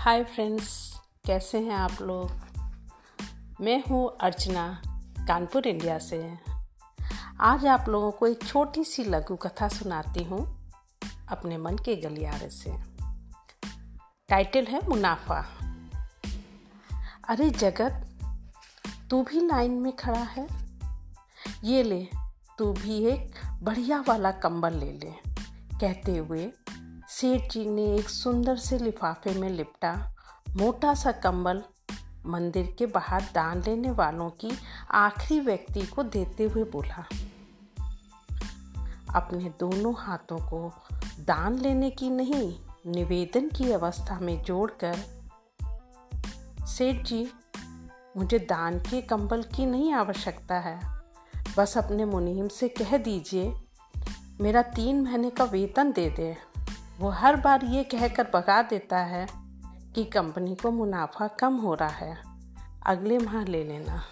Hi friends कैसे हैं आप लोग? मैं हूँ अर्चना, कानपुर, इंडिया से। आज आप लोगों को एक छोटी सी लघु कथा सुनाती हूँ, अपने मन के गलियारे से। टाइटल है मुनाफा। अरे जगत, तू भी लाइन में खड़ा है? ये ले, तू भी एक बढ़िया वाला कंबल ले ले, कहते हुए सेठ जी ने एक सुंदर से लिफाफे में लिपटा। मोटा सा कंबल, मंदिर के बाहर दान लेने वालों की आखिरी व्यक्ति को देते हुए बोला। अपने दोनों हाथों को दान लेने की नहीं, निवेदन की अवस्था में जोड़कर, सेठ जी, मुझे दान के कंबल की नहीं आवश्यकता है। बस अपने मुनीम से कह दीजिए, मेरा तीन महीने का वेतन दे दे। वो हर बार ये कहकर भगा देता है कि कंपनी को मुनाफा कम हो रहा है। अगले माह ले लेना।